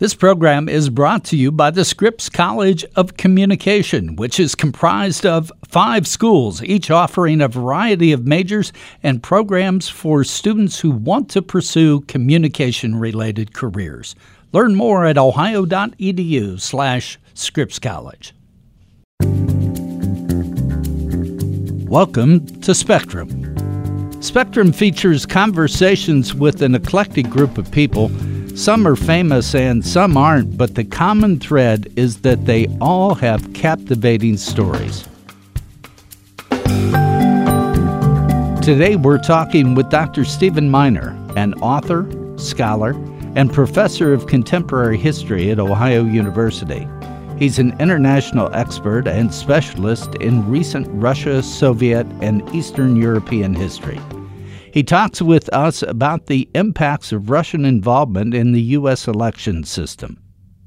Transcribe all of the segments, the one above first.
This program is brought to you by the Scripps College of Communication, which is comprised of five schools, each offering a variety of majors and programs for students who want to pursue communication related careers. Learn more at ohio.edu slash Scripps College. Welcome to Spectrum. Spectrum features conversations with an eclectic group of people some are famous and some aren't, but the common thread is that they all have captivating stories. Today we're talking with Dr. Steven Miner, an author, scholar, and professor of contemporary history at Ohio University. He's an international expert and specialist in recent Russia, Soviet, and Eastern European history. He talks with us about the impacts of Russian involvement in the U.S. election system.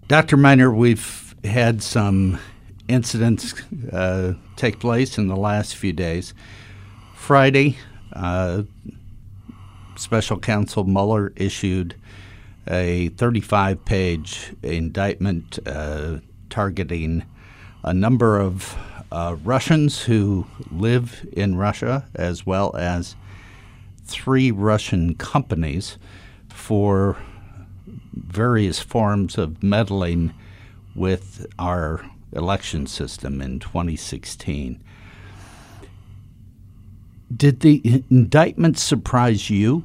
Dr. Miner, we've had some incidents uh, take place in the last few days. Friday, uh, Special Counsel Mueller issued a 35 page indictment uh, targeting a number of uh, Russians who live in Russia as well as three Russian companies for various forms of meddling with our election system in 2016. Did the indictment surprise you?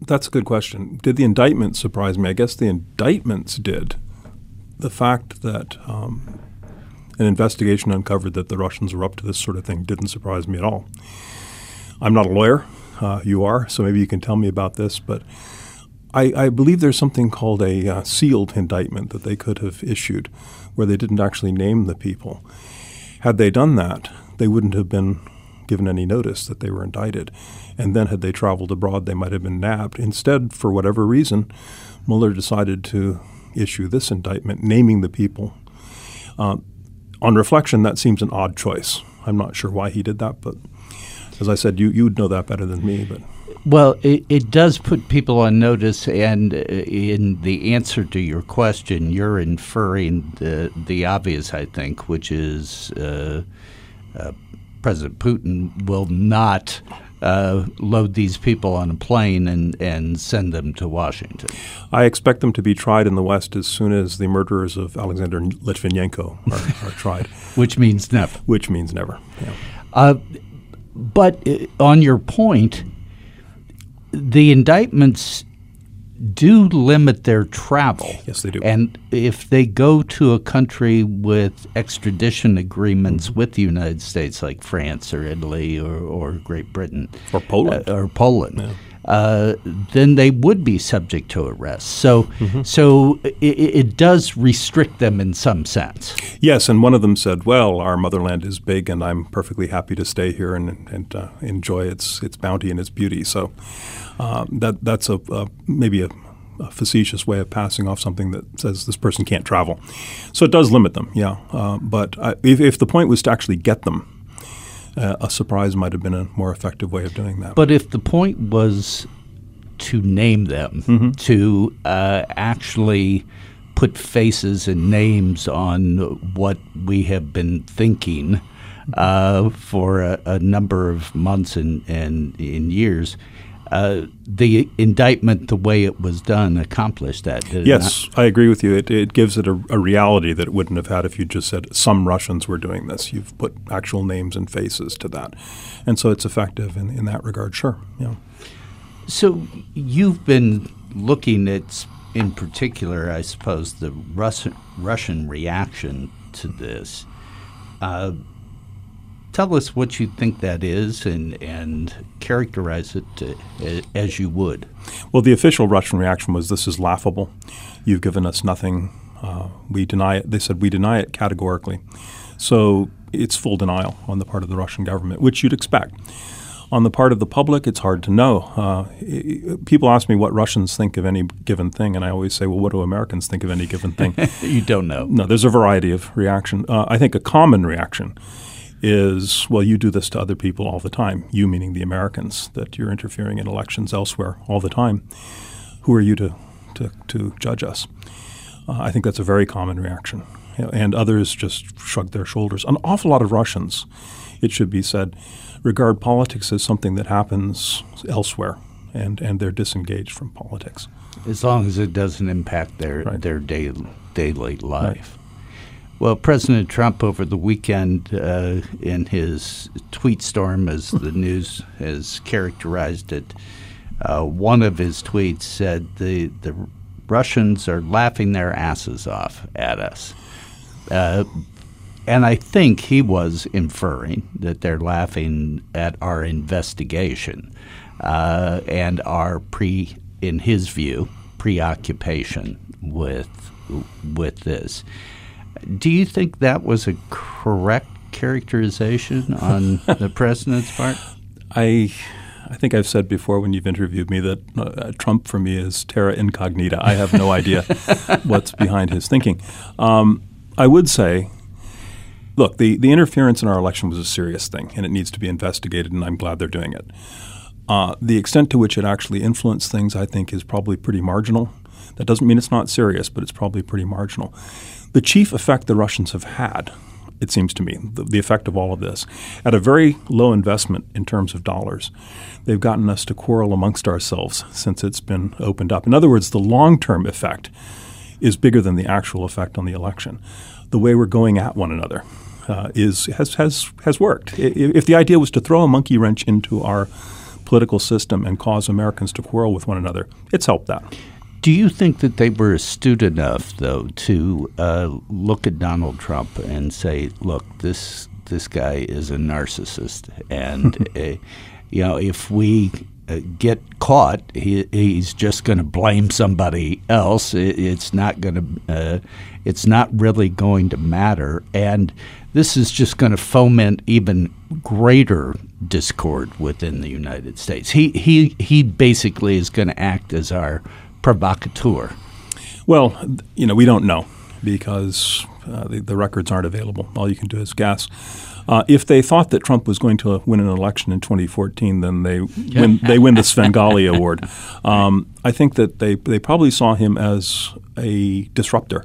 That's a good question. Did the indictment surprise me? I guess the indictments did. The fact that um, an investigation uncovered that the Russians were up to this sort of thing didn't surprise me at all. I'm not a lawyer. Uh, you are, so maybe you can tell me about this. But I, I believe there's something called a uh, sealed indictment that they could have issued where they didn't actually name the people. Had they done that, they wouldn't have been given any notice that they were indicted. And then, had they traveled abroad, they might have been nabbed. Instead, for whatever reason, Mueller decided to issue this indictment, naming the people. Uh, on reflection, that seems an odd choice. I'm not sure why he did that, but as I said, you you would know that better than me, but. Well, it, it does put people on notice, and uh, in the answer to your question, you're inferring the, the obvious, I think, which is uh, uh, President Putin will not uh, load these people on a plane and, and send them to Washington. I expect them to be tried in the West as soon as the murderers of Alexander Litvinenko are, are tried. Which means never. Which means never. Yeah. But uh, on your point, the indictments do limit their travel. Yes, they do. And if they go to a country with extradition agreements mm-hmm. with the United States, like France or Italy or, or Great Britain or Poland, uh, or Poland, yeah uh, then they would be subject to arrest. So, mm-hmm. so it, it, does restrict them in some sense. Yes, and one of them said, "Well, our motherland is big, and I'm perfectly happy to stay here and, and uh, enjoy its its bounty and its beauty." So, uh, that that's a, a maybe a, a, facetious way of passing off something that says this person can't travel. So it does limit them, yeah. Uh, but I, if, if the point was to actually get them uh, a surprise might have been a more effective way of doing that. But if the point was to name them, mm-hmm. to uh, actually put faces and names on what we have been thinking uh, for a, a, number of months and, and in years, uh, the indictment, the way it was done, accomplished that. yes, I agree with you. It, it gives it a, a, reality that it wouldn't have had if you just said some Russians were doing this. You've put actual names and faces to that, and so it's effective in, in that regard. Sure, yeah. So you've been looking at, in particular, I suppose, the Russian Russian reaction to this. Uh, Tell us what you think that is and, and characterize it to, as you would. Well, the official Russian reaction was this is laughable. You've given us nothing. Uh, we deny it. They said we deny it categorically. So it's full denial on the part of the Russian government, which you'd expect. On the part of the public, it's hard to know. Uh, it, people ask me what Russians think of any given thing, and I always say, well, what do Americans think of any given thing? you don't know. No, there's a variety of reaction. Uh, I think a common reaction is, well, you do this to other people all the time. You, meaning the Americans, that you're interfering in elections elsewhere all the time. Who are you to to, to judge us. Uh, I think that's a very common reaction. And others just shrug their shoulders. An awful lot of Russians, it should be said, regard politics as something that happens elsewhere, and, and they're disengaged from politics. As long as it doesn't impact their, right. their day, daily life. Right. Well, President Trump over the weekend, uh, in his tweet storm, as the news has characterized it, uh, one of his tweets said the the Russians are laughing their asses off at us. Uh, and I think he was inferring that they're laughing at our investigation uh, and our pre, in his view, preoccupation with with this. Do you think that was a correct characterization on the president's part? I I think I've said before when you've interviewed me that uh, Trump for me is terra incognita. I have no idea what's behind his thinking. Um, I would say, look, the, the interference in our election was a serious thing, and it needs to be investigated, and I'm glad they're doing it. Uh, the extent to which it actually influenced things, I think, is probably pretty marginal. That doesn't mean it's not serious, but it's probably pretty marginal. The chief effect the Russians have had, it seems to me, the, the, effect of all of this, at a very low investment in terms of dollars, they've gotten us to quarrel amongst ourselves since it's been opened up. In other words, the long term effect is bigger than the actual effect on the election. The way we're going at one another uh, is has, has, has worked. If the idea was to throw a monkey wrench into our political system and cause Americans to quarrel with one another, it's helped that. Do you think that they were astute enough, though, to uh, look at Donald Trump and say, "Look, this this guy is a narcissist, and uh, you know, if we uh, get caught, he, he's just going to blame somebody else. It, it's not going to. Uh, it's not really going to matter, and this is just going to foment even greater discord within the United States. He he he basically is going to act as our provocateur? Well, you know, we don't know because uh, the, the, records aren't available. All you can do is guess. Uh, if they thought that Trump was going to win an election in 2014, then they win, they win the Svengali Award. Um, I think that they, they probably saw him as a disruptor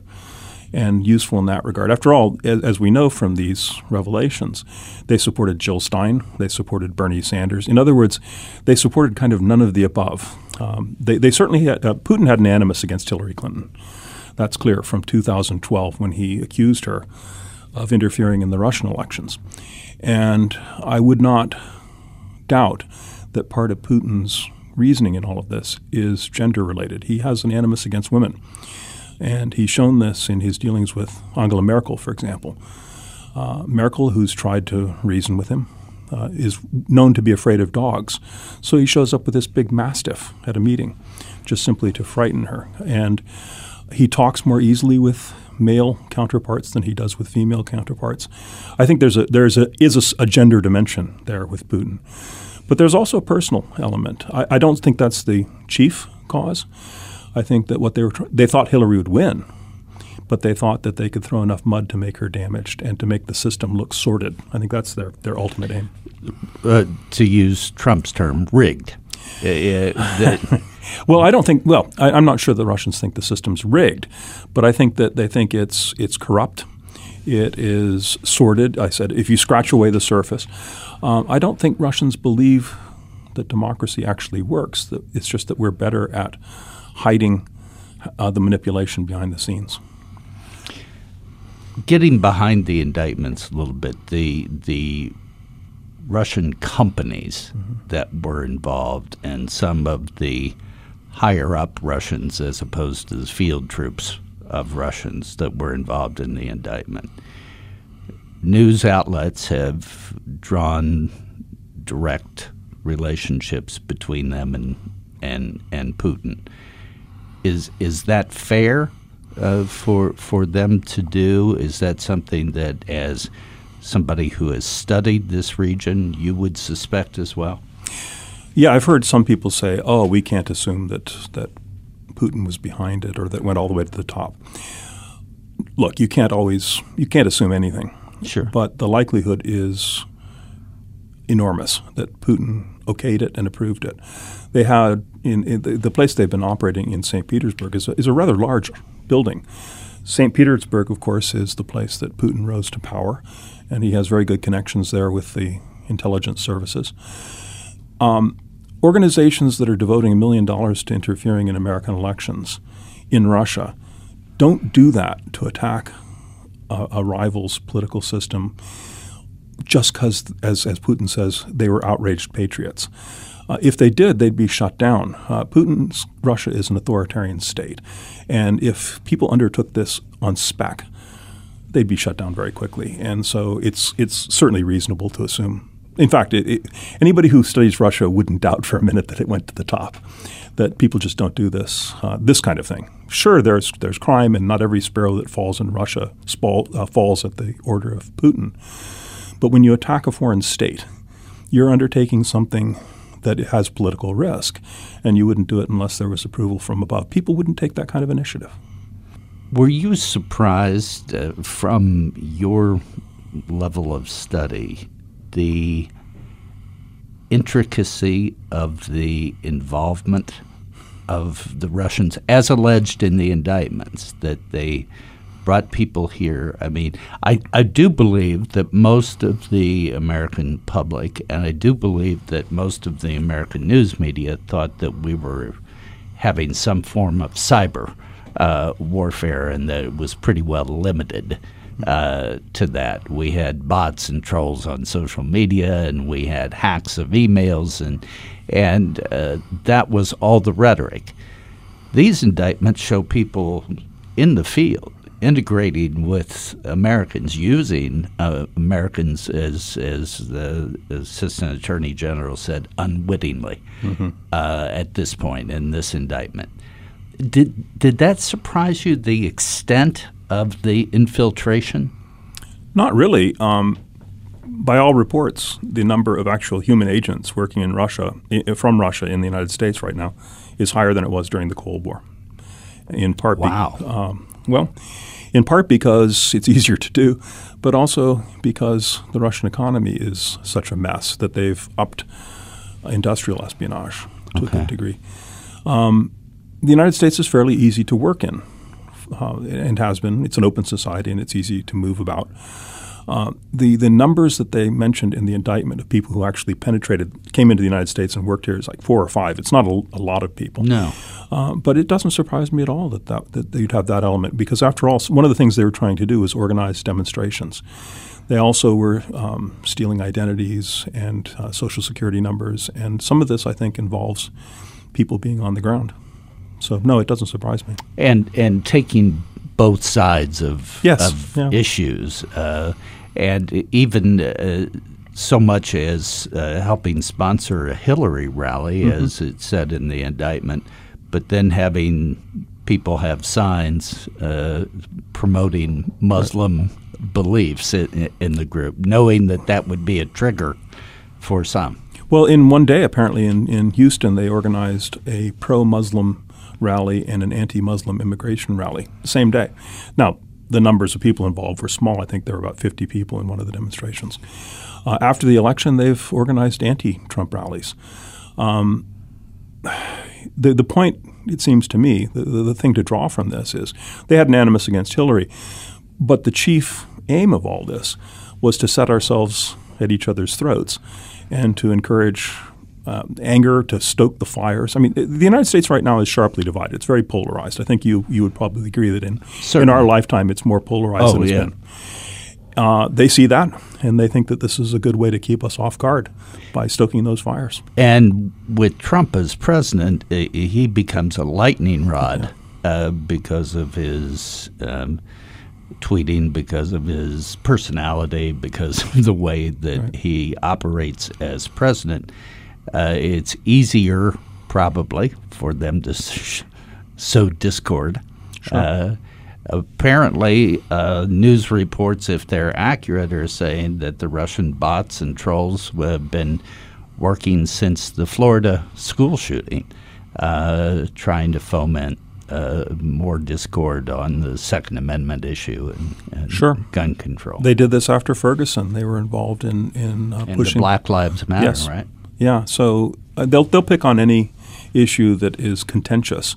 and useful in that regard. After all, as, as, we know from these revelations, they supported Jill Stein, they supported Bernie Sanders. In other words, they supported kind of none of the above. Um, they, they, certainly had, uh, Putin had an animus against Hillary Clinton. That's clear from 2012 when he accused her of interfering in the Russian elections. And I would not doubt that part of Putin's reasoning in all of this is gender related. He has an animus against women. And he's shown this in his dealings with Angela Merkel, for example. Uh, Merkel, who's tried to reason with him, uh, is known to be afraid of dogs. So he shows up with this big mastiff at a meeting just simply to frighten her. And he talks more easily with male counterparts than he does with female counterparts. I think there's a there's a is a, a gender dimension there with Putin, but there's also a personal element. I, I don't think that's the chief cause. I think that what they were they thought Hillary would win, but they thought that they could throw enough mud to make her damaged and to make the system look sordid. I think that's their, their ultimate aim. Uh, to use Trump's term, rigged. Uh, uh well, I don't think. Well, I, am not sure the Russians think the system's rigged, but I think that they think it's it's corrupt. It is sordid. I said if you scratch away the surface, um, I don't think Russians believe that democracy actually works. That it's just that we're better at hiding uh, the manipulation behind the scenes getting behind the indictments a little bit, the the Russian companies mm-hmm. that were involved and some of the higher up Russians as opposed to the field troops of Russians that were involved in the indictment. News outlets have drawn direct relationships between them and and and Putin. Is is that fair? Uh, for for them to do? Is that something that, as somebody who has studied this region, you would suspect as well? Yeah, I've heard some people say, "Oh, we can't assume that that Putin was behind it or that went all the way to the top." Look, you can't always you can't assume anything. Sure, but the likelihood is enormous that Putin okayed it and approved it. They had in, in the, the, place they've been operating in St. Petersburg is a, is a rather large building. St. Petersburg, of course, is the place that Putin rose to power, and he has very good connections there with the intelligence services. Um, organizations that are devoting a million dollars to interfering in American elections in Russia don't do that to attack a, a rival's political system just because, as, as Putin says, they were outraged patriots. Uh, if they did, they'd be shut down. Uh, Putin's Russia is an authoritarian state. And if people undertook this on spec, they'd be shut down very quickly. And so it's, it's certainly reasonable to assume. In fact, it, it, anybody who studies Russia wouldn't doubt for a minute that it went to the top, that people just don't do this, uh, this kind of thing. Sure, there's, there's crime, and not every sparrow that falls in Russia spall, uh, falls at the order of Putin. But when you attack a foreign state, you're undertaking something that has political risk, and you wouldn't do it unless there was approval from above. People wouldn't take that kind of initiative. Were you surprised uh, from your level of study the intricacy of the involvement of the Russians, as alleged in the indictments, that they brought people here. I mean, I, I do believe that most of the American public, and I do believe that most of the American news media thought that we were having some form of cyber uh, warfare and that it was pretty well limited. Uh, to that. We had bots and trolls on social media, and we had hacks of emails, and and uh, that was all the rhetoric. These indictments show people in the field integrating with Americans, using uh, Americans as as the Assistant Attorney General said, unwittingly mm-hmm. uh, at this point in this indictment. Did did that surprise you? The extent of the infiltration? Not really. Um, by all reports, the number of actual human agents working in Russia, from Russia in the United States right now, is higher than it was during the Cold War. In part, wow. Be, um, well, in part because it's easier to do, but also because the Russian economy is such a mess that they've upped industrial espionage to okay. a good degree. Um, the United States is fairly easy to work in, uh, and has been. It's an open society, and it's easy to move about. Uh, the the numbers that they mentioned in the indictment of people who actually penetrated, came into the United States and worked here is like four or five. It's not a, a lot of people. No, uh, but it doesn't surprise me at all that, that that you'd have that element because after all, one of the things they were trying to do was organize demonstrations. They also were um, stealing identities and uh, social security numbers, and some of this I think involves people being on the ground. So no, it doesn't surprise me. And and taking both sides of, yes, of yeah. issues. Uh, and even uh, so much as uh, helping sponsor a Hillary rally, mm-hmm. as it said in the indictment, but then having people have signs uh, promoting Muslim right. beliefs in, in, the group, knowing that that would be a trigger for some. Well, in one day, apparently in, in Houston, they organized a pro Muslim rally and an anti Muslim immigration rally the same day. Now, the numbers of people involved were small. I think there were about 50 people in one of the demonstrations. Uh, after the election, they've organized anti Trump rallies. Um, the, the point, it seems to me, the, the, the thing to draw from this is they had an animus against Hillary, but the chief aim of all this was to set ourselves at each other's throats and to encourage uh, anger to stoke the fires. I mean, the United States right now is sharply divided. It's very polarized. I think you you would probably agree that in in our lifetime it's more polarized oh, than it's yeah. been. Uh, they see that, and they think that this is a good way to keep us off guard by stoking those fires. And with Trump as president, he becomes a lightning rod yeah. uh, because of his. Um, tweeting because of his personality, because of the way that right. he operates as president. Uh, it's easier, probably, for them to sh- sow discord. Sure. Uh, apparently, uh, news reports, if they're accurate, are saying that the Russian bots and trolls have been working since the Florida school shooting, uh, trying to foment uh, more discord on the Second Amendment issue and, and Sure. gun control. They did this after Ferguson. They were involved in in uh, and the pushing Black Lives Matter, Yes. right? Yeah, so uh, they'll they'll pick on any issue that is contentious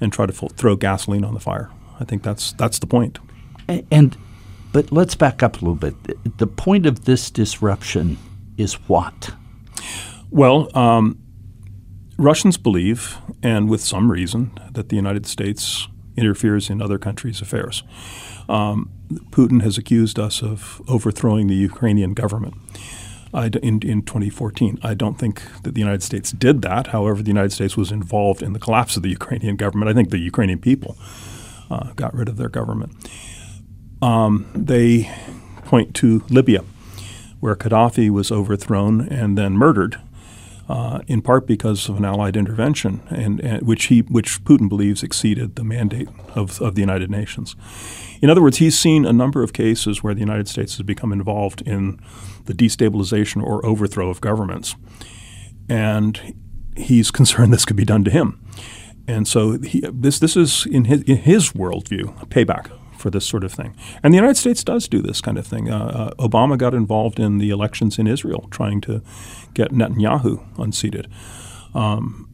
and try to f- throw gasoline on the fire. I think that's that's the point. A- And but let's back up a little bit. The point of this disruption is what? Well, um, Russians believe, and with some reason, that the United States interferes in other countries' affairs. Um, Putin has accused us of overthrowing the Ukrainian government. In, in 2014. I don't think that the United States did that. However, the United States was involved in the collapse of the Ukrainian government. I think the Ukrainian people uh, got rid of their government. Um, they point to Libya, where Gaddafi was overthrown and then murdered, uh, in part because of an Allied intervention, and, and which he which Putin believes exceeded the mandate of, of the United Nations. In other words, he's seen a number of cases where the United States has become involved in the destabilization or overthrow of governments, and he's concerned this could be done to him. And so he, this this is in his in his worldview payback for this sort of thing. And the United States does do this kind of thing. Uh, uh, Obama got involved in the elections in Israel, trying to get Netanyahu unseated. Um,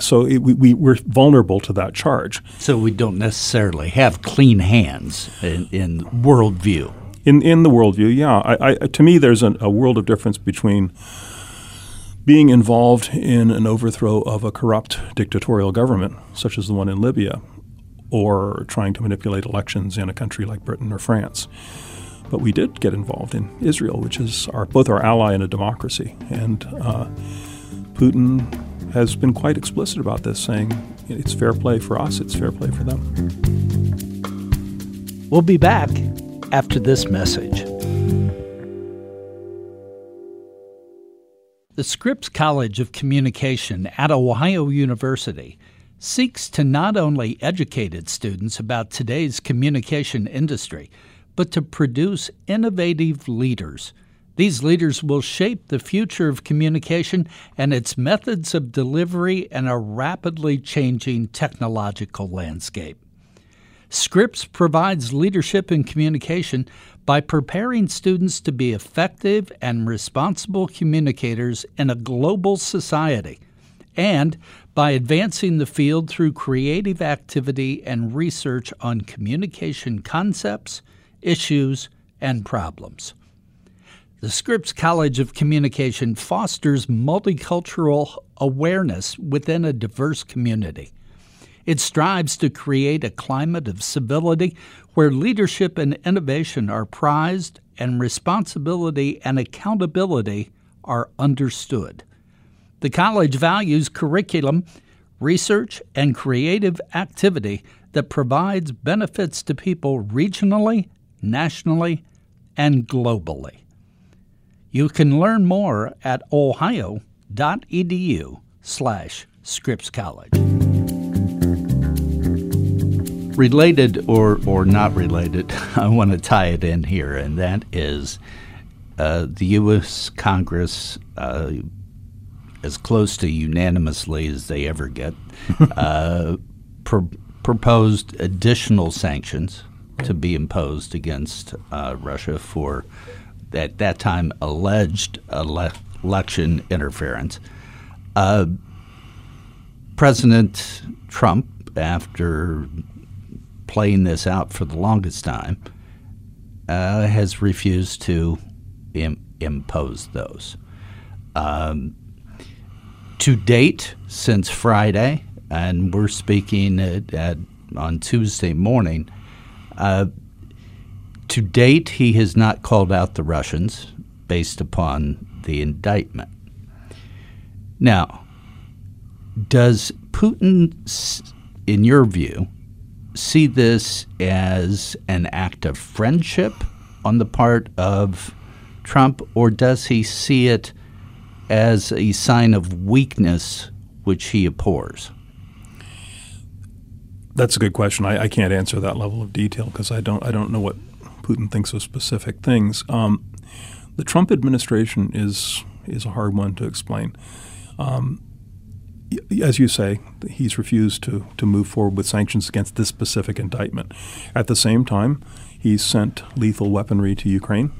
so it, we, we, we're vulnerable to that charge. So we don't necessarily have clean hands in, in worldview. In in the worldview, yeah. I, I, to me, there's an, a world of difference between being involved in an overthrow of a corrupt dictatorial government, such as the one in Libya, or trying to manipulate elections in a country like Britain or France. But we did get involved in Israel, which is our, both our ally and a democracy. And uh, Putin has been quite explicit about this, saying it's fair play for us, it's fair play for them. We'll be back after this message. The Scripps College of Communication at Ohio University seeks to not only educate its students about today's communication industry, but to produce innovative leaders. These leaders will shape the future of communication and its methods of delivery in a rapidly changing technological landscape. Scripps provides leadership in communication by preparing students to be effective and responsible communicators in a global society, and by advancing the field through creative activity and research on communication concepts, issues, and problems. The Scripps College of Communication fosters multicultural awareness within a diverse community. It strives to create a climate of civility where leadership and innovation are prized and responsibility and accountability are understood. The college values curriculum, research, and creative activity that provides benefits to people regionally, nationally, and globally. You can learn more at ohio.edu slash Scripps College. Related or, or not related, I want to tie it in here, and that is uh, the U.S. Congress, uh, as close to unanimously as they ever get, uh, pro- proposed additional sanctions to be imposed against uh, Russia for at that time alleged ele- election interference. Uh, President Trump, after playing this out for the longest time, uh, has refused to Im- impose those. Um, to date, since Friday, and we're speaking at, at on Tuesday morning, uh, to date, he has not called out the Russians based upon the indictment. Now, does Putin, in your view, see this as an act of friendship on the part of Trump, or does he see it as a sign of weakness which he abhors? That's a good question. I, I can't answer that level of detail because I don't I don't know what Putin thinks of specific things. Um, the Trump administration is is a hard one to explain. Um, as you say, he's refused to, to move forward with sanctions against this specific indictment. At the same time, he's sent lethal weaponry to Ukraine.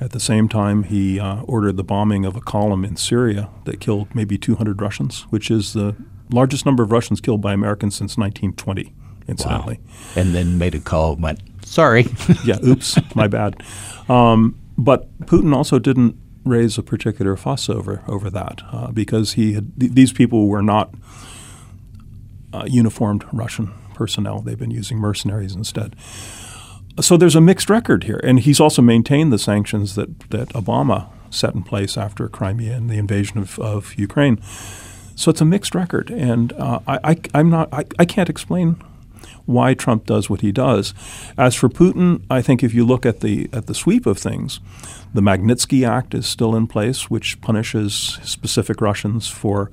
At the same time, he uh, ordered the bombing of a column in Syria that killed maybe 200 Russians, which is the largest number of Russians killed by Americans since 1920, incidentally. Wow. And then made a call and went, sorry. yeah, oops, my bad. Um, but Putin also didn't raise a particular fuss over over that uh, because he had th- these people were not uh, uniformed Russian personnel. They've been using mercenaries instead. So there's a mixed record here, and he's also maintained the sanctions that that Obama set in place after Crimea and the invasion of, of Ukraine. So it's a mixed record, and uh, I, I, am not I, I can't explain why Trump does what he does. As for Putin, I think if you look at the at the sweep of things, the Magnitsky Act is still in place, which punishes specific Russians for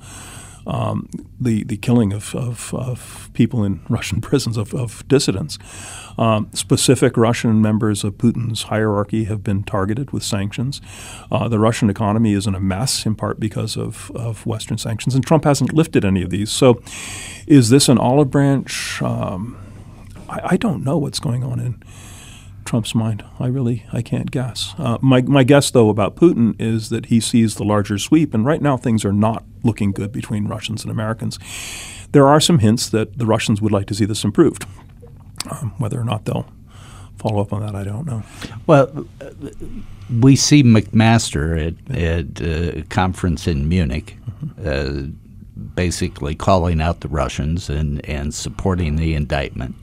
um, the the killing of, of, of, people in Russian prisons of, of dissidents. Um, specific Russian members of Putin's hierarchy have been targeted with sanctions. Uh, the Russian economy is in a mess, in part because of, of Western sanctions, and Trump hasn't lifted any of these. So, is this an olive branch? Um, I, I, don't know what's going on in Trump's mind. I really I can't guess. Uh, my my guess though about Putin is that he sees the larger sweep, and right now things are not looking good between Russians and Americans. There are some hints that the Russians would like to see this improved. Um, whether or not they'll follow up on that, I don't know. Well, we see McMaster at, at a conference in Munich. Mm-hmm. Uh, basically calling out the Russians and, and supporting the indictment.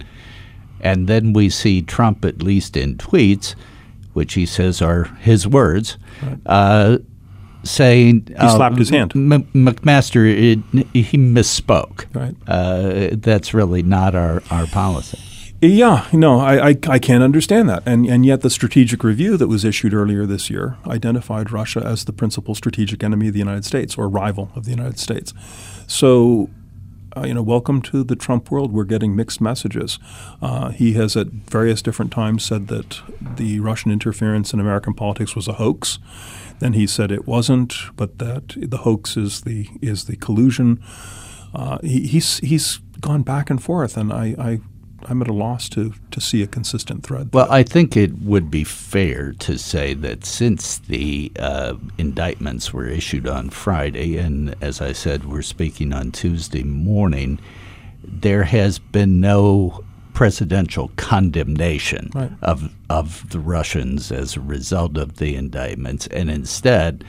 And then we see Trump, at least in tweets, which he says are his words, right. uh, saying he uh, slapped his hand. M- McMaster, it, he misspoke. Right. Uh, that's really not our, our policy. Yeah, no, I, I, I, can't understand that. And, and yet, the strategic review that was issued earlier this year identified Russia as the principal strategic enemy of the United States or rival of the United States. So, uh, you know, welcome to the Trump world. We're getting mixed messages. Uh, he has at various different times said that the Russian interference in American politics was a hoax. Then he said it wasn't, but that the hoax is the is the collusion. Uh, he, he's he's gone back and forth, and I, I I'm at a loss to, to see a consistent thread. Well, I think it would be fair to say that since the uh, indictments were issued on Friday, and as I said, we're speaking on Tuesday morning, there has been no presidential condemnation right. of of the Russians as a result of the indictments, and instead.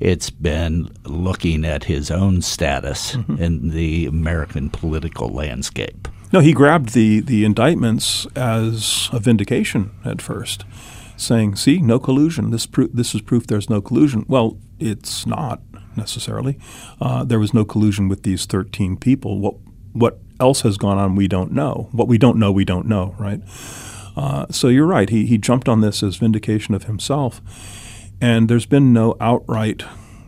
It's been looking at his own status mm-hmm. in the American political landscape. No, he grabbed the, the indictments as a vindication at first, saying, see, no collusion. This, pro- this is proof there's no collusion. Well, it's not necessarily. Uh, there was no collusion with these 13 people. What, what else has gone on, we don't know. What we don't know, we don't know, right? Uh, so you're right. He, he jumped on this as vindication of himself. And there's been no outright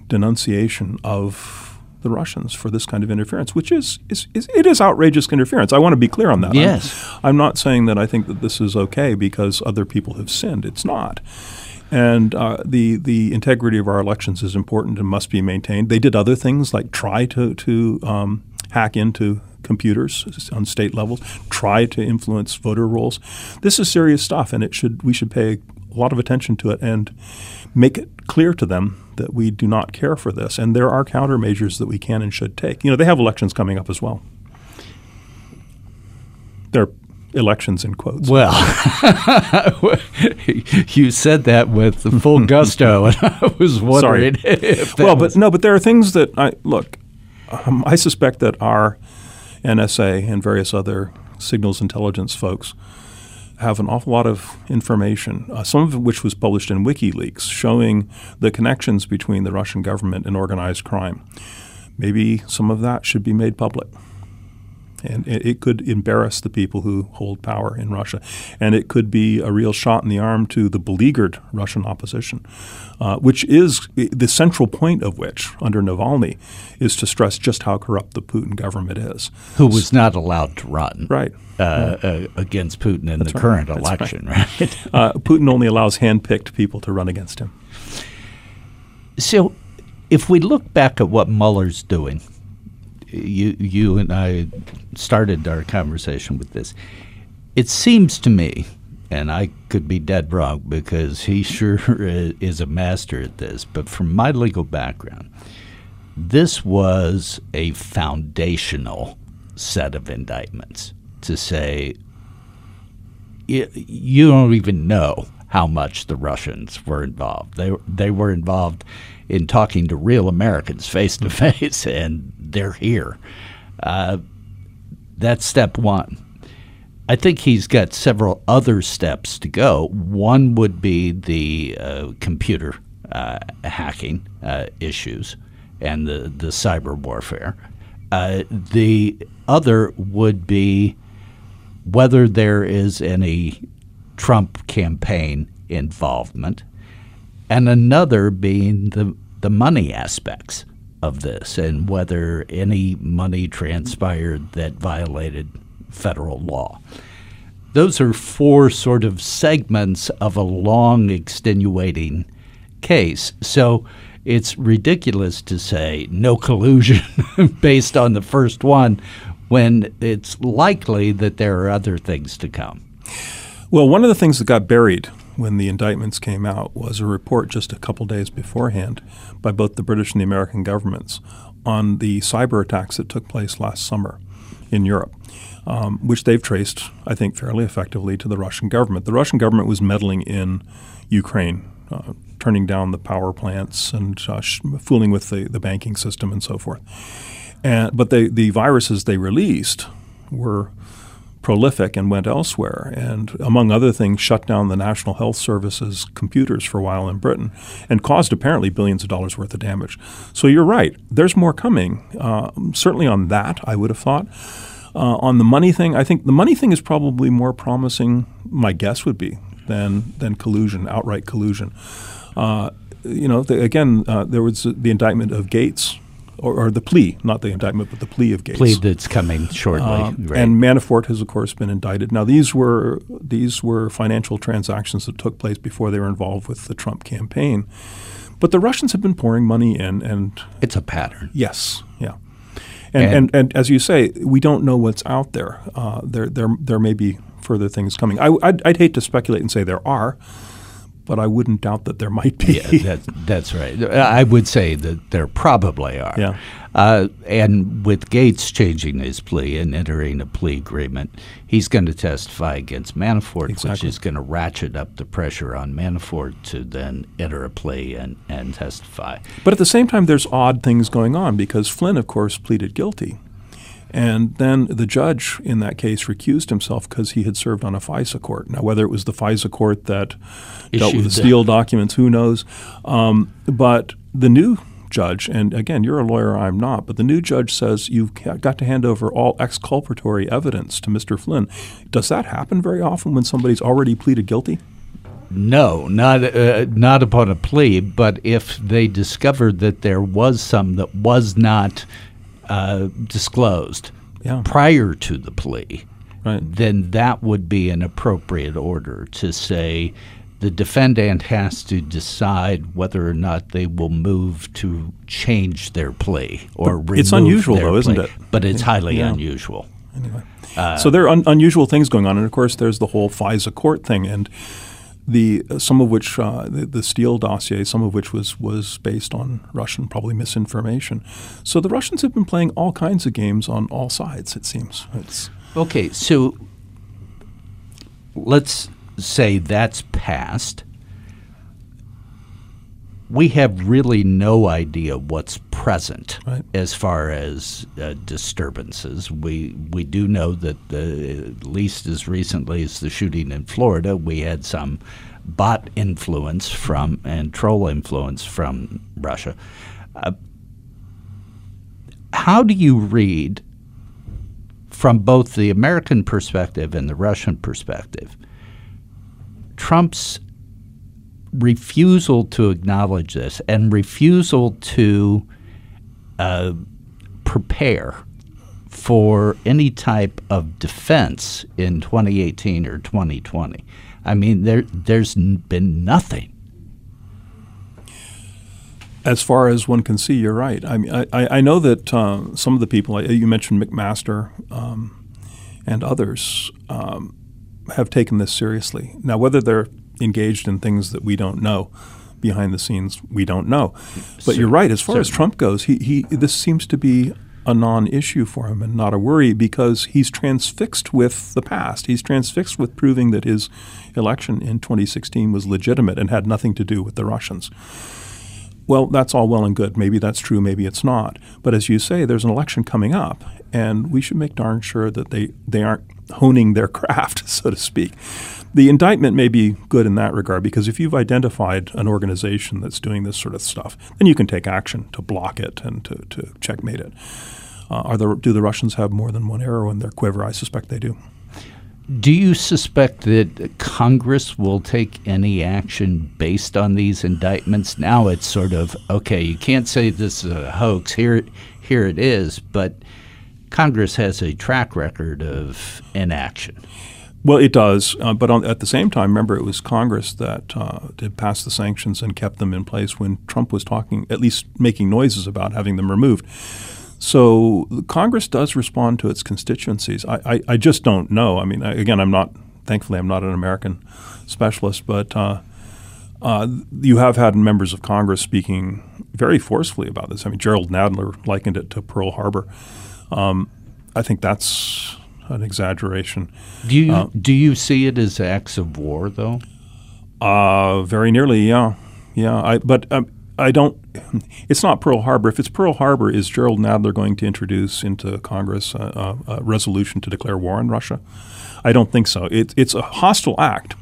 denunciation of the Russians for this kind of interference, which is, is, is, it is outrageous interference. I want to be clear on that. Yes, I'm, I'm, not saying that I think that this is okay because other people have sinned. It's not. And uh, the the integrity of our elections is important and must be maintained. They did other things like try to to um, hack into computers on state levels, try to influence voter rolls. This is serious stuff, and it should we should pay a lot of attention to it and make it clear to them that we do not care for this. And there are countermeasures that we can and should take. You know, they have elections coming up as well. They're elections in quotes. Well, you said that with full gusto, and I was wondering. If well, but no, but there are things that I look. Um, I suspect that our NSA and various other signals intelligence folks have an awful lot of information, uh, some of which was published in WikiLeaks, showing the connections between the Russian government and organized crime. Maybe some of that should be made public. And it, could embarrass the people who hold power in Russia. And it could be a real shot in the arm to the beleaguered Russian opposition, uh, which is the central point of which, under Navalny, is to stress just how corrupt the Putin government is. Who was not allowed to run. Right. Uh, uh, against Putin in That's the right. current That's election, right? right? uh, Putin only allows handpicked people to run against him. So, if we look back at what Mueller's doing, you you and I started our conversation with this. It seems to me, and I could be dead wrong because he sure is a master at this, but from my legal background, this was a foundational set of indictments to say you don't even know how much the Russians were involved. They they were involved in talking to real Americans face to face, and they're here. Uh, that's step one. I think he's got several other steps to go. One would be the uh, computer uh, hacking uh, issues and the, the cyber warfare. Uh, the other would be whether there is any Trump campaign involvement, and another being the, the money aspects of this and whether any money transpired that violated federal law. Those are four sort of segments of a long extenuating case. So it's ridiculous to say no collusion based on the first one when it's likely that there are other things to come. Well, one of the things that got buried when the indictments came out was a report just a couple days beforehand by both the British and the American governments on the cyber attacks that took place last summer in Europe, um, which they've traced, I think, fairly effectively to the Russian government. The Russian government was meddling in Ukraine, uh, turning down the power plants and uh, sh- fooling with the, the banking system and so forth. And, but they, the viruses they released were prolific and went elsewhere, and among other things, shut down the National Health Service's computers for a while in Britain, and caused apparently billions of dollars worth of damage. So you're right. There's more coming. Uh, certainly on that, I would have thought. Uh, on the money thing, I think the money thing is probably more promising. My guess would be than than collusion, outright collusion. Uh, you know, the, again, uh, there was the indictment of Gates or, or, the plea, not the indictment, but the plea of Gates. Plea that's coming shortly. Uh, right. And Manafort has, of course, been indicted. Now, these were these were financial transactions that took place before they were involved with the Trump campaign. But the Russians have been pouring money in, and it's a pattern. Yes, yeah. And, and, and, and as you say, we don't know what's out there. Uh, there, there, there may be further things coming. I, I'd, I'd hate to speculate and say there are but I wouldn't doubt that there might be. yeah, that's, that's right. I would say that there probably are. Yeah. Uh, and with Gates changing his plea and entering a plea agreement, he's going to testify against Manafort, exactly. which is going to ratchet up the pressure on Manafort to then enter a plea and, and testify. But at the same time, there's odd things going on because Flynn, of course, pleaded guilty. And then the judge in that case recused himself because he had served on a FISA court. Now, whether it was the FISA court that Issued dealt with the Steele documents, who knows? Um, but the new judge, and again, you're a lawyer, I'm not, but the new judge says you've got to hand over all exculpatory evidence to Mr. Flynn. Does that happen very often when somebody's already pleaded guilty? No, not uh, not upon a plea, but if they discovered that there was some that was not uh, disclosed yeah. prior to the plea, right. then that would be an appropriate order to say the defendant has to decide whether or not they will move to change their plea or but It's unusual, though, isn't it? But it's highly yeah. unusual. Anyway. Uh, so there are un- unusual things going on, and of course, there's the whole FISA court thing, and the some of which uh, the, the Steele dossier, some of which was was based on Russian probably misinformation. So the Russians have been playing all kinds of games on all sides. It seems. It's okay. So let's say that's passed we have really no idea what's present right. as far as uh, disturbances. We we do know that uh, at least as recently as the shooting in Florida, we had some bot influence from and troll influence from Russia. Uh, how do you read from both the American perspective and the Russian perspective Trump's refusal to acknowledge this and refusal to uh, prepare for any type of defense in 2018 or 2020. I mean, there there's been nothing. As far as one can see, you're right. I mean, I, I know that uh, some of the people you mentioned, McMaster um, and others, um, have taken this seriously. Now, whether they're engaged in things that we don't know behind the scenes, we don't know. But you're right. As far Certainly. as Trump goes, he, he this seems to be a non-issue for him and not a worry because he's transfixed with the past. He's transfixed with proving that his election in 2016 was legitimate and had nothing to do with the Russians. Well, that's all well and good. Maybe that's true, maybe it's not. But as you say, there's an election coming up, and we should make darn sure that they, they aren't honing their craft, so to speak. The indictment may be good in that regard because if you've identified an organization that's doing this sort of stuff, then you can take action to block it and to, to checkmate it. Uh, are there, do the Russians have more than one arrow in their quiver? I suspect they do. Do you suspect that Congress will take any action based on these indictments? Now it's sort of okay. You can't say this is a hoax. Here, here it is. But Congress has a track record of inaction. Well, it does, uh, but on, at the same time, remember it was Congress that uh, did pass the sanctions and kept them in place when Trump was talking, at least making noises about having them removed. So Congress does respond to its constituencies. I, I, I just don't know. I mean, I, again, I'm not. Thankfully, I'm not an American specialist, but uh, uh, you have had members of Congress speaking very forcefully about this. I mean, Jerrold Nadler likened it to Pearl Harbor. Um, I think that's an exaggeration. Do you uh, do you see it as acts of war, though? Uh, very nearly, yeah, yeah. I, but um, I don't. It's not Pearl Harbor. If it's Pearl Harbor, is Jerrold Nadler going to introduce into Congress a, a, a resolution to declare war on Russia? I don't think so. It, it's a hostile act,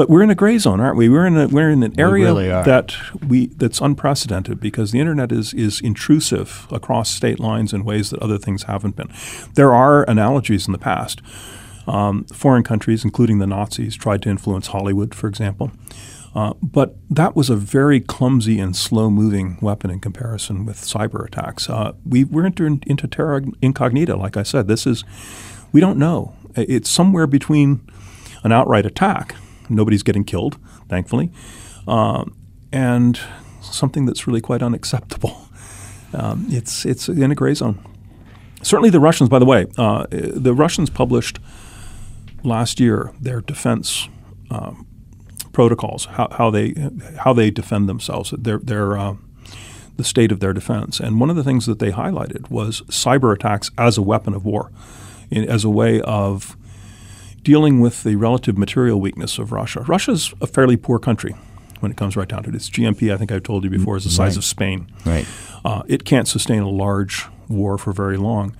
but we're in a gray zone, aren't we? We're in a, we're in an area we really that we that's unprecedented because the internet is is intrusive across state lines in ways that other things haven't been. There are analogies in the past. Um, foreign countries, including the Nazis, tried to influence Hollywood, for example. Uh, but that was a very clumsy and slow moving weapon in comparison with cyber attacks. Uh, we, we're into, into terra incognita, like I said. This is, we don't know. It's somewhere between an outright attack, nobody's getting killed, thankfully, uh, and something that's really quite unacceptable. Um, it's, it's in a gray zone. Certainly, the Russians, by the way, uh, the Russians published last year their defense um, protocols, how, how they how they defend themselves, their their uh, the state of their defense. And one of the things that they highlighted was cyber attacks as a weapon of war, in, as a way of dealing with the relative material weakness of Russia. Russia's a fairly poor country when it comes right down to it. Its GNP, I think I've told you before, is the size right. of Spain. Right. Uh, it can't sustain a large war for very long.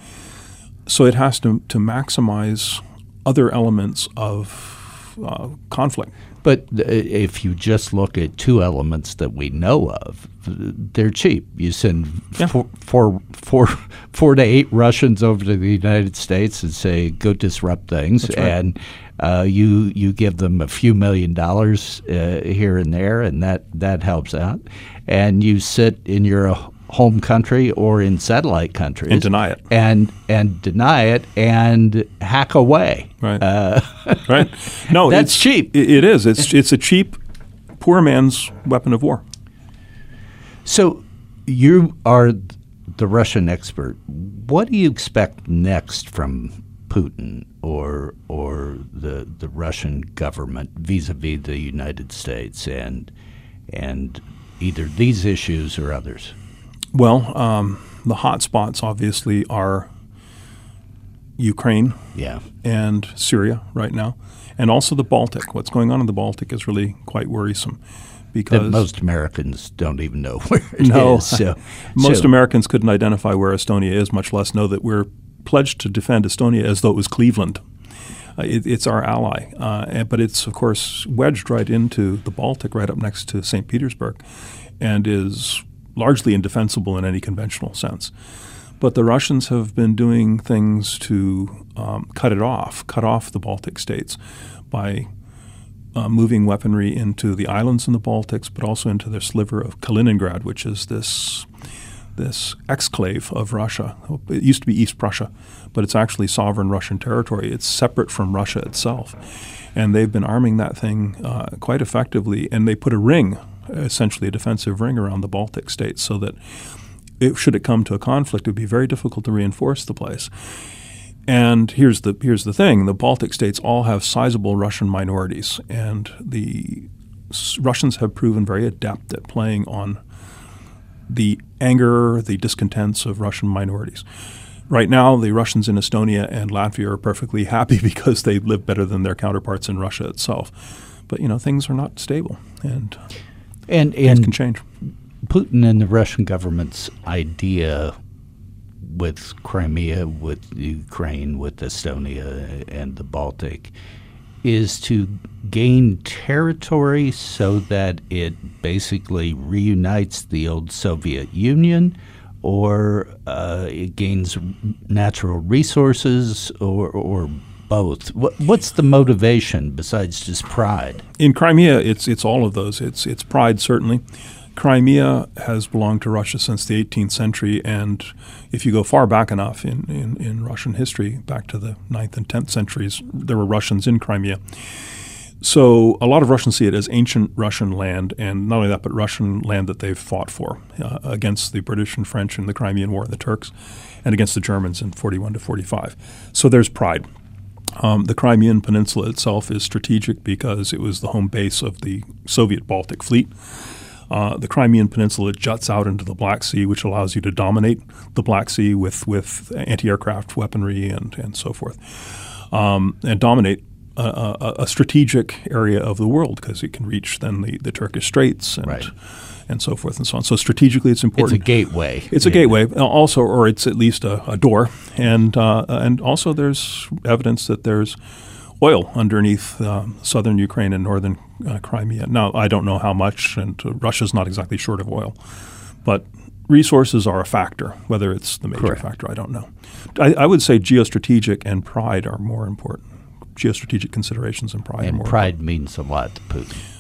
So it has to, to maximize other elements of uh, conflict. But if you just look at two elements that we know of, they're cheap. You send yeah. four, four, four, four to eight Russians over to the United States and say, "Go disrupt things," right. and uh, you you give them a few million dollars uh, here and there, and that that helps out. And you sit in your home country or in satellite countries and deny it and and deny it and hack away. Right. Uh, right. No, that's cheap. It, it is. It's it's a cheap, poor man's weapon of war. So, you are the Russian expert. What do you expect next from Putin or or the the Russian government vis-a-vis the United States and and either these issues or others? Well, um, the hot spots obviously are Ukraine yeah. and Syria right now, and also the Baltic. What's going on in the Baltic is really quite worrisome because that most Americans don't even know where it no, is, so, most so. Americans couldn't identify where Estonia is, much less know that we're pledged to defend Estonia as though it was Cleveland. Uh, it, it's our ally, uh, and, but it's of course wedged right into the Baltic, right up next to St. Petersburg, and is largely indefensible in any conventional sense. But the Russians have been doing things to um, cut it off, cut off the Baltic states by uh, moving weaponry into the islands in the Baltics, but also into their sliver of Kaliningrad, which is this this exclave of Russia. It used to be East Prussia, but it's actually sovereign Russian territory. It's separate from Russia itself, and they've been arming that thing uh, quite effectively. And they put a ring essentially a defensive ring around the Baltic states, so that if, should it come to a conflict, it would be very difficult to reinforce the place. And here's the here's the thing: the Baltic states all have sizable Russian minorities, and the Russians have proven very adept at playing on the anger, the discontents of Russian minorities. Right now, the Russians in Estonia and Latvia are perfectly happy because they live better than their counterparts in Russia itself. But you know, things are not stable, and and, and things can change. Putin and the Russian government's idea with Crimea, with Ukraine, with Estonia, and the Baltic is to gain territory so that it basically reunites the old Soviet Union or uh, it gains natural resources or, or both. What, what's the motivation besides just pride? In Crimea, it's, it's all of those. It's, it's pride, certainly. Crimea has belonged to Russia since the 18th century, and if you go far back enough in, in, in Russian history, back to the 9th and 10th centuries, there were Russians in Crimea. So a lot of Russians see it as ancient Russian land, and not only that, but Russian land that they've fought for uh, against the British and French in the Crimean War, and the Turks, and against the Germans in 41 to 45. So there's pride. Um, the Crimean Peninsula itself is strategic because it was the home base of the Soviet Baltic Fleet. Uh, the Crimean Peninsula juts out into the Black Sea, which allows you to dominate the Black Sea with, with anti-aircraft weaponry and, and so forth, um, and dominate a, a, a, strategic area of the world because it can reach then the, the Turkish Straits and right. And so forth and so on. So strategically, it's important. It's a gateway. It's a gateway, also, or it's at least a, a door, and uh, and also there's evidence that there's oil underneath uh, southern Ukraine and northern uh, Crimea. Now, I don't know how much, and uh, Russia's not exactly short of oil, but resources are a factor. Whether it's the major Correct. factor, I don't know. I, I, would say geostrategic and pride are more important. Geostrategic considerations and pride. And pride important. means a lot to Putin.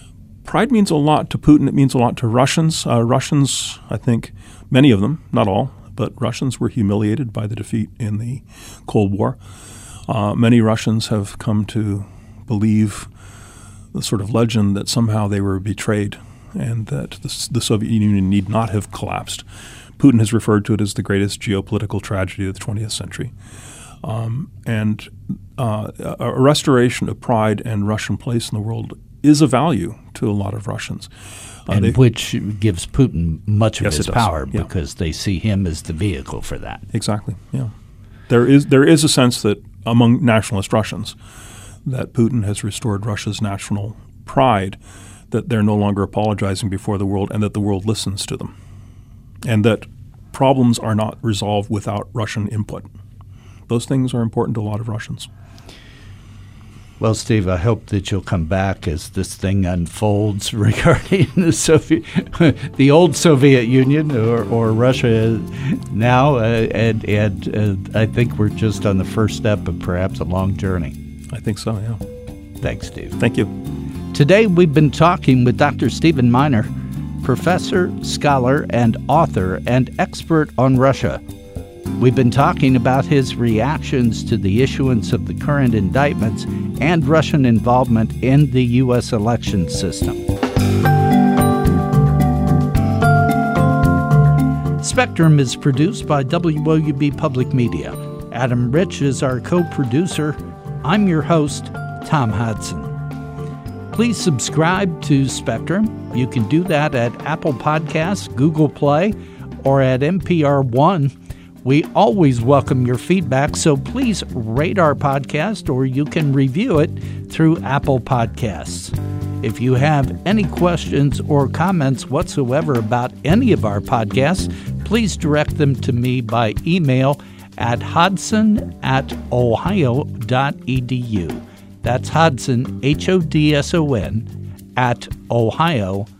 Pride means a lot to Putin. It means a lot to Russians. Uh, Russians, I think, many of them, not all, but Russians were humiliated by the defeat in the Cold War. Uh, many Russians have come to believe the sort of legend that somehow they were betrayed and that the, the Soviet Union need not have collapsed. Putin has referred to it as the greatest geopolitical tragedy of the 20th century. Um, and uh, a restoration of pride and Russian place in the world is a value to a lot of Russians. Uh, and they, which gives Putin much of yes, his power yeah. because they see him as the vehicle for that. Exactly. Yeah. There is there is a sense that among nationalist Russians that Putin has restored Russia's national pride, that they're no longer apologizing before the world, and that the world listens to them, and that problems are not resolved without Russian input. Those things are important to a lot of Russians. Well, Steve, I hope that you'll come back as this thing unfolds regarding the Soviet, the old Soviet Union or, or Russia now, uh, and and uh, I think we're just on the first step of perhaps a long journey. I think so. Yeah. Thanks, Steve. Thank you. Today we've been talking with Dr. Steven Miner, professor, scholar, and author, and expert on Russia. We've been talking about his reactions to the issuance of the current indictments and Russian involvement in the U.S. election system. Spectrum is produced by WOUB Public Media. Adam Rich is our co producer. I'm your host, Tom Hodson. Please subscribe to Spectrum. You can do that at Apple Podcasts, Google Play, or at NPR One we always welcome your feedback, so please rate our podcast or you can review it through Apple Podcasts. If you have any questions or comments whatsoever about any of our podcasts, please direct them to me by email at hodson at ohio.edu. That's Hodson, H O D S O N, at ohio.edu.